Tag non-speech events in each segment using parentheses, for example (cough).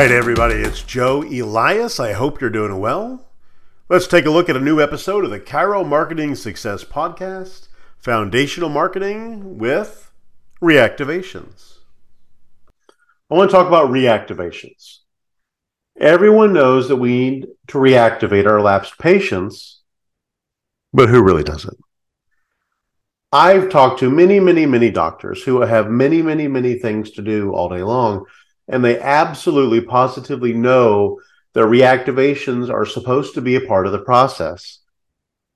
right, everybody, it's Joe Elias. I hope you're doing well. Let's take a look at a new episode of the Chiro Marketing Success Podcast Foundational Marketing with Reactivations. I want to talk about reactivations. Everyone knows that we need to reactivate our lapsed patients, but who really does it? I've talked to many, many, many doctors who have many, many, many things to do all day long, and they absolutely positively know their reactivations are supposed to be a part of the process,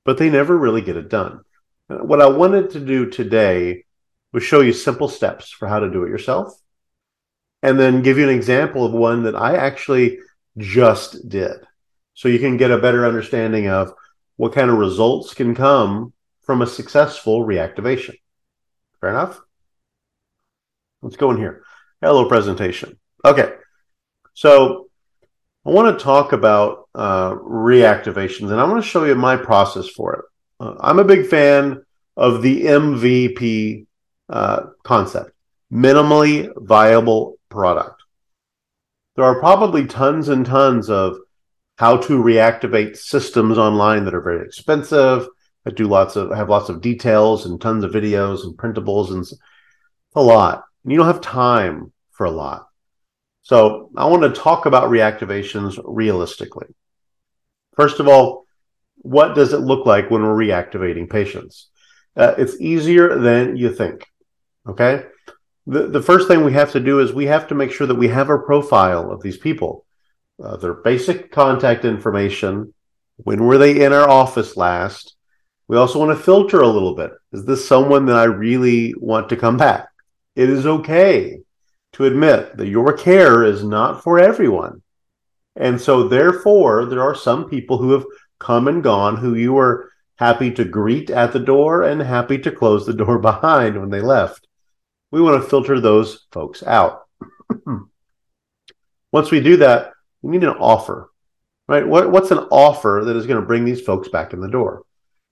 but they never really get it done. What I wanted to do today was show you simple steps for how to do it yourself, and then give you an example of one that I actually just did. So you can get a better understanding of what kind of results can come from a successful reactivation. Fair enough? Let's go in here. Hello, presentation. Okay. So I want to talk about uh, reactivations, and I'm going to show you my process for it. Uh, I'm a big fan of the MVP uh, concept minimally viable product. There are probably tons and tons of how to reactivate systems online that are very expensive I do lots of have lots of details and tons of videos and printables and a lot. You don't have time for a lot. So I want to talk about reactivations realistically. First of all, what does it look like when we're reactivating patients? Uh, it's easier than you think. Okay. The, the first thing we have to do is we have to make sure that we have a profile of these people, uh, their basic contact information. When were they in our office last? We also want to filter a little bit. Is this someone that I really want to come back? It is okay to admit that your care is not for everyone. And so, therefore, there are some people who have come and gone who you were happy to greet at the door and happy to close the door (laughs) behind when they left. We want to filter those folks out. (clears throat) Once we do that, we need an offer, right? What, what's an offer that is going to bring these folks back in the door?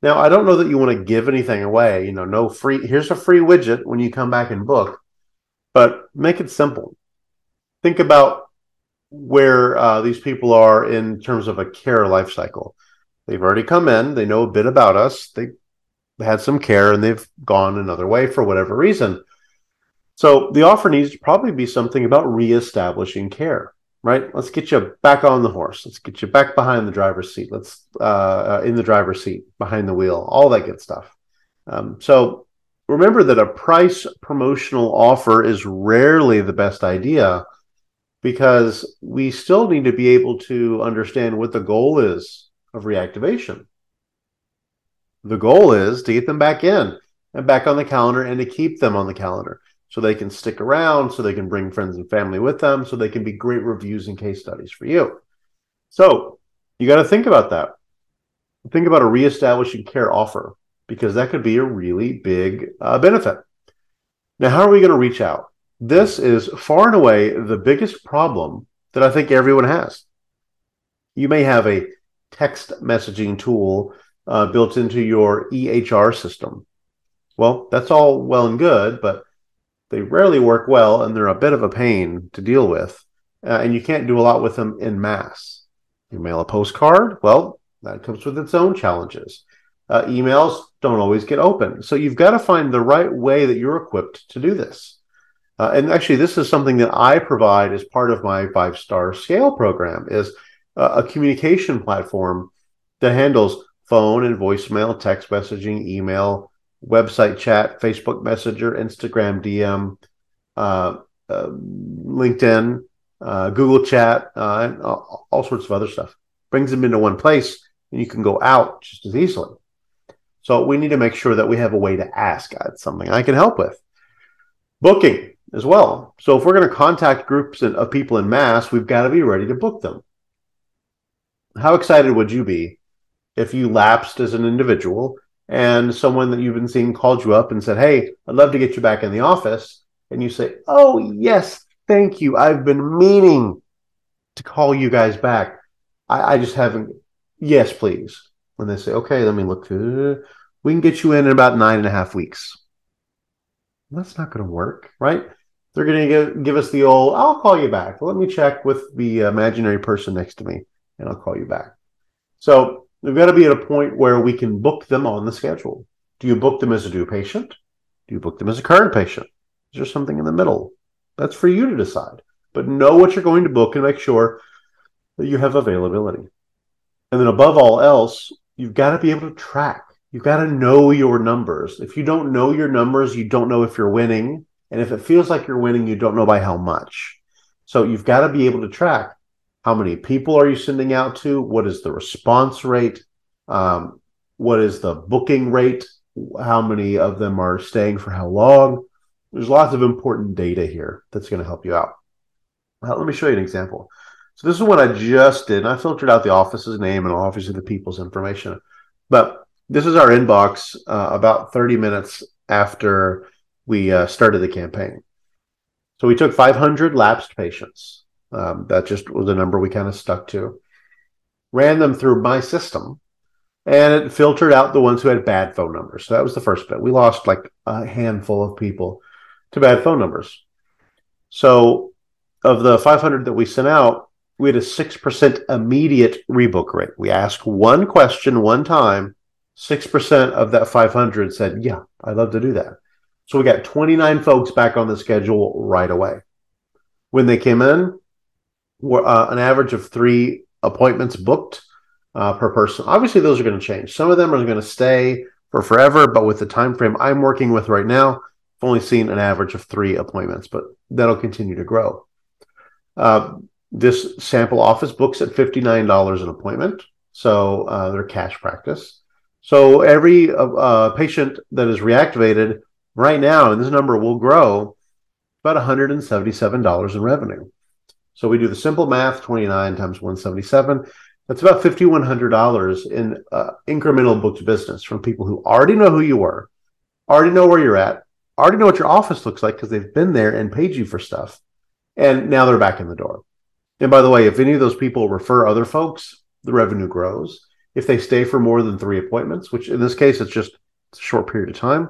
Now, I don't know that you want to give anything away. You know, no free. Here's a free widget when you come back and book, but make it simple. Think about where uh, these people are in terms of a care life cycle. They've already come in. They know a bit about us. They had some care and they've gone another way for whatever reason. So the offer needs to probably be something about reestablishing care right? Let's get you back on the horse. Let's get you back behind the driver's seat. Let's uh, uh, in the driver's seat, behind the wheel, all that good stuff. Um, so remember that a price promotional offer is rarely the best idea because we still need to be able to understand what the goal is of reactivation. The goal is to get them back in and back on the calendar and to keep them on the calendar so they can stick around, so they can bring friends and family with them, so they can be great reviews and case studies for you. So you got to think about that. Think about a reestablishing care offer because that could be a really big uh, benefit. Now, how are we going to reach out? This is far and away the biggest problem that I think everyone has. You may have a text messaging tool uh, built into your EHR system. Well, that's all well and good, but they rarely work well and they're a bit of a pain to deal with. Uh, and you can't do a lot with them in mass. You mail a postcard, well, that comes with its own challenges. Uh, emails don't always get open. So you've got to find the right way that you're equipped to do this. Uh, and actually, this is something that I provide as part of my five star scale program is a communication platform that handles phone and voicemail, text messaging, email, website chat, Facebook Messenger, Instagram DM, uh, uh, LinkedIn, uh, Google Chat, uh, and all, all, sorts of other stuff. Brings them into one place, and you can go out just as easily. So we need to make sure that we have a way to ask. It's something I can help with. Booking as well. So if we're going to contact groups of people in mass, we've got to be ready to book them. How excited would you be if you lapsed as an individual and someone that you've been seeing called you up and said, Hey, I'd love to get you back in the office. And you say, Oh, yes, thank you. I've been meaning to call you guys back. I, I just haven't. Yes, please. And they say, Okay, let me look. We can get you in in about nine and a half weeks. That's not going to work, right? they're going to give, us the old, I'll call you back. Let me check with the uh, imaginary person next to me and I'll call you back. So we've got to be at a point where we can book them on the schedule. Do you book them as a new patient? Do you book them as a current patient? Is there something in the middle? That's for you to decide. But know what you're going to book and make sure that you have availability. And then above all else, you've got to be able to track. You've got to know your numbers. If you don't know your numbers, you don't know if you're winning. And if it feels like you're winning, you don't know by how much. So you've got to be able to track how many people are you sending out to? What is the response rate? Um, what is the booking rate? How many of them are staying for how long? There's lots of important data here that's going to help you out. Let me show you an example. So this is what I just did. I filtered out the office's name and obviously the people's information. But this is our inbox uh, about 30 minutes after we uh, started the campaign. So we took 500 lapsed patients. Um, that just was a number we kind of stuck to. Ran them through my system, and it filtered out the ones who had bad phone numbers. So that was the first bit. We lost like a handful of people to bad phone numbers. So of the 500 that we sent out, we had a 6% immediate rebook rate. We asked one question one time, 6% of that 500 said, Yeah, I'd love to do that. So we got 29 folks back on the schedule right away. When they came in, were uh, an average of three appointments booked uh, per person. Obviously, those are going to change. Some of them are going to stay for forever, but with the time frame I'm working with right now, I've only seen an average of three appointments, but that'll continue to grow. Uh, this sample office books at $59 an appointment. So uh, they're cash practice. So every uh, uh, patient that is reactivated right now, and this number will grow, about $177 in revenue. So we do the simple math 29 times 177. That's about $5,100 in uh, incremental booked business from people who already know who you were, already know where you're at, already know what your office looks like because they've been there and paid you for stuff. And now they're back in the door. And by the way, if any of those people refer other folks, the revenue grows. If they stay for more than three appointments, which in this case, it's just a short period of time.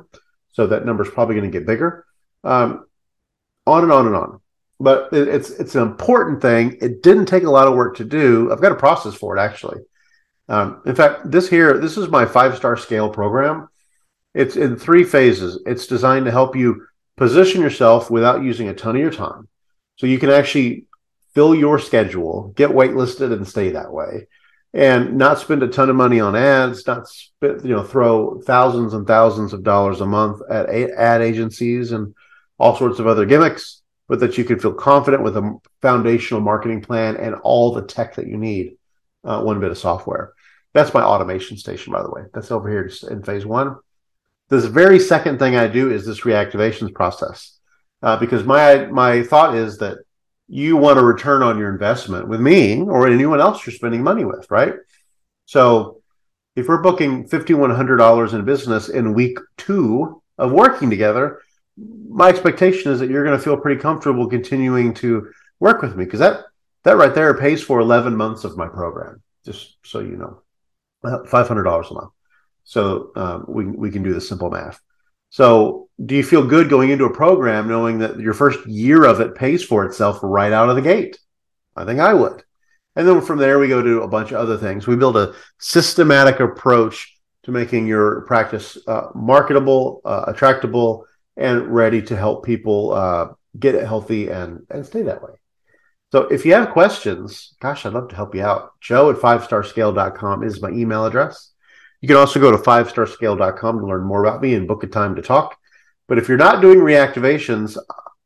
So that number is probably going to get bigger. Um, on and on and on. But it, it's it's an important thing. It didn't take a lot of work to do. I've got a process for it actually. Um, in fact, this here, this is my five star scale program. It's in three phases. It's designed to help you position yourself without using a ton of your time. So you can actually fill your schedule, get waitlisted, and stay that way, and not spend a ton of money on ads, not spend, you know throw thousands and thousands of dollars a month at ad agencies and all sorts of other gimmicks, but that you can feel confident with a foundational marketing plan and all the tech that you need, uh, one bit of software. That's my automation station, by the way. That's over here in phase one. This very second thing I do is this reactivations process, uh, because my my thought is that you want a return on your investment with me or anyone else you're spending money with, right? So if we're booking $5,100 in business in week two of working together, my expectation is that you're going to feel pretty comfortable continuing to work with me because that that right there pays for 11 months of my program just so you know. $500 a month. So um, we, we can do the simple math so, do you feel good going into a program knowing that your first year of it pays for itself right out of the gate? I think I would. And then from there, we go to a bunch of other things. We build a systematic approach to making your practice uh, marketable, uh, attractable, and ready to help people uh, get healthy and, and stay that way. So if you have questions, gosh, I'd love to help you out. Joe at fivestarscale.com is my email address. You can also go to fivestarscale.com to learn more about me and book a time to talk. But if you're not doing reactivations,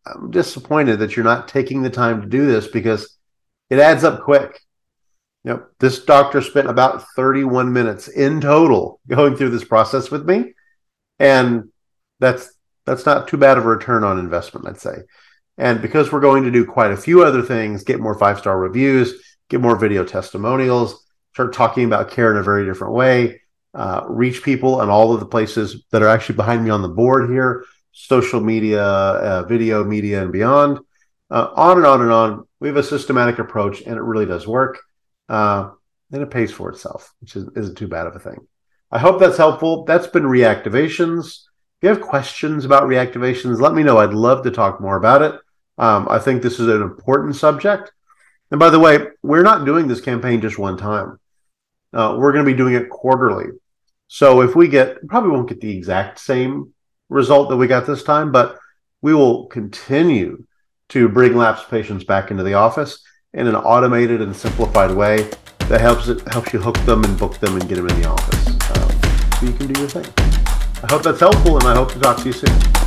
I'm disappointed that you're not taking the time to do this because it adds up quick. You know, this doctor spent about 31 minutes in total going through this process with me. And that's that's not too bad of a return on investment, I'd say. And because we're going to do quite a few other things, get more five star reviews, get more video testimonials, start talking about care in a very different way, uh, reach people and all of the places that are actually behind me on the board here social media, uh, video, media, and beyond. Uh, on and on and on. We have a systematic approach, and it really does work. Uh, and it pays for itself, which is, isn't too bad of a thing. I hope that's helpful. That's been reactivations. If you have questions about reactivations, let me know. I'd love to talk more about it. Um, I think this is an important subject. And by the way, we're not doing this campaign just one time. Uh, we're going to be doing it quarterly. So if we get, probably won't get the exact same result that we got this time, but we will continue to bring lapsed patients back into the office in an automated and simplified way that helps it helps you hook them and book them and get them in the office um, so you can do your thing. I hope that's helpful, and I hope to talk to you soon.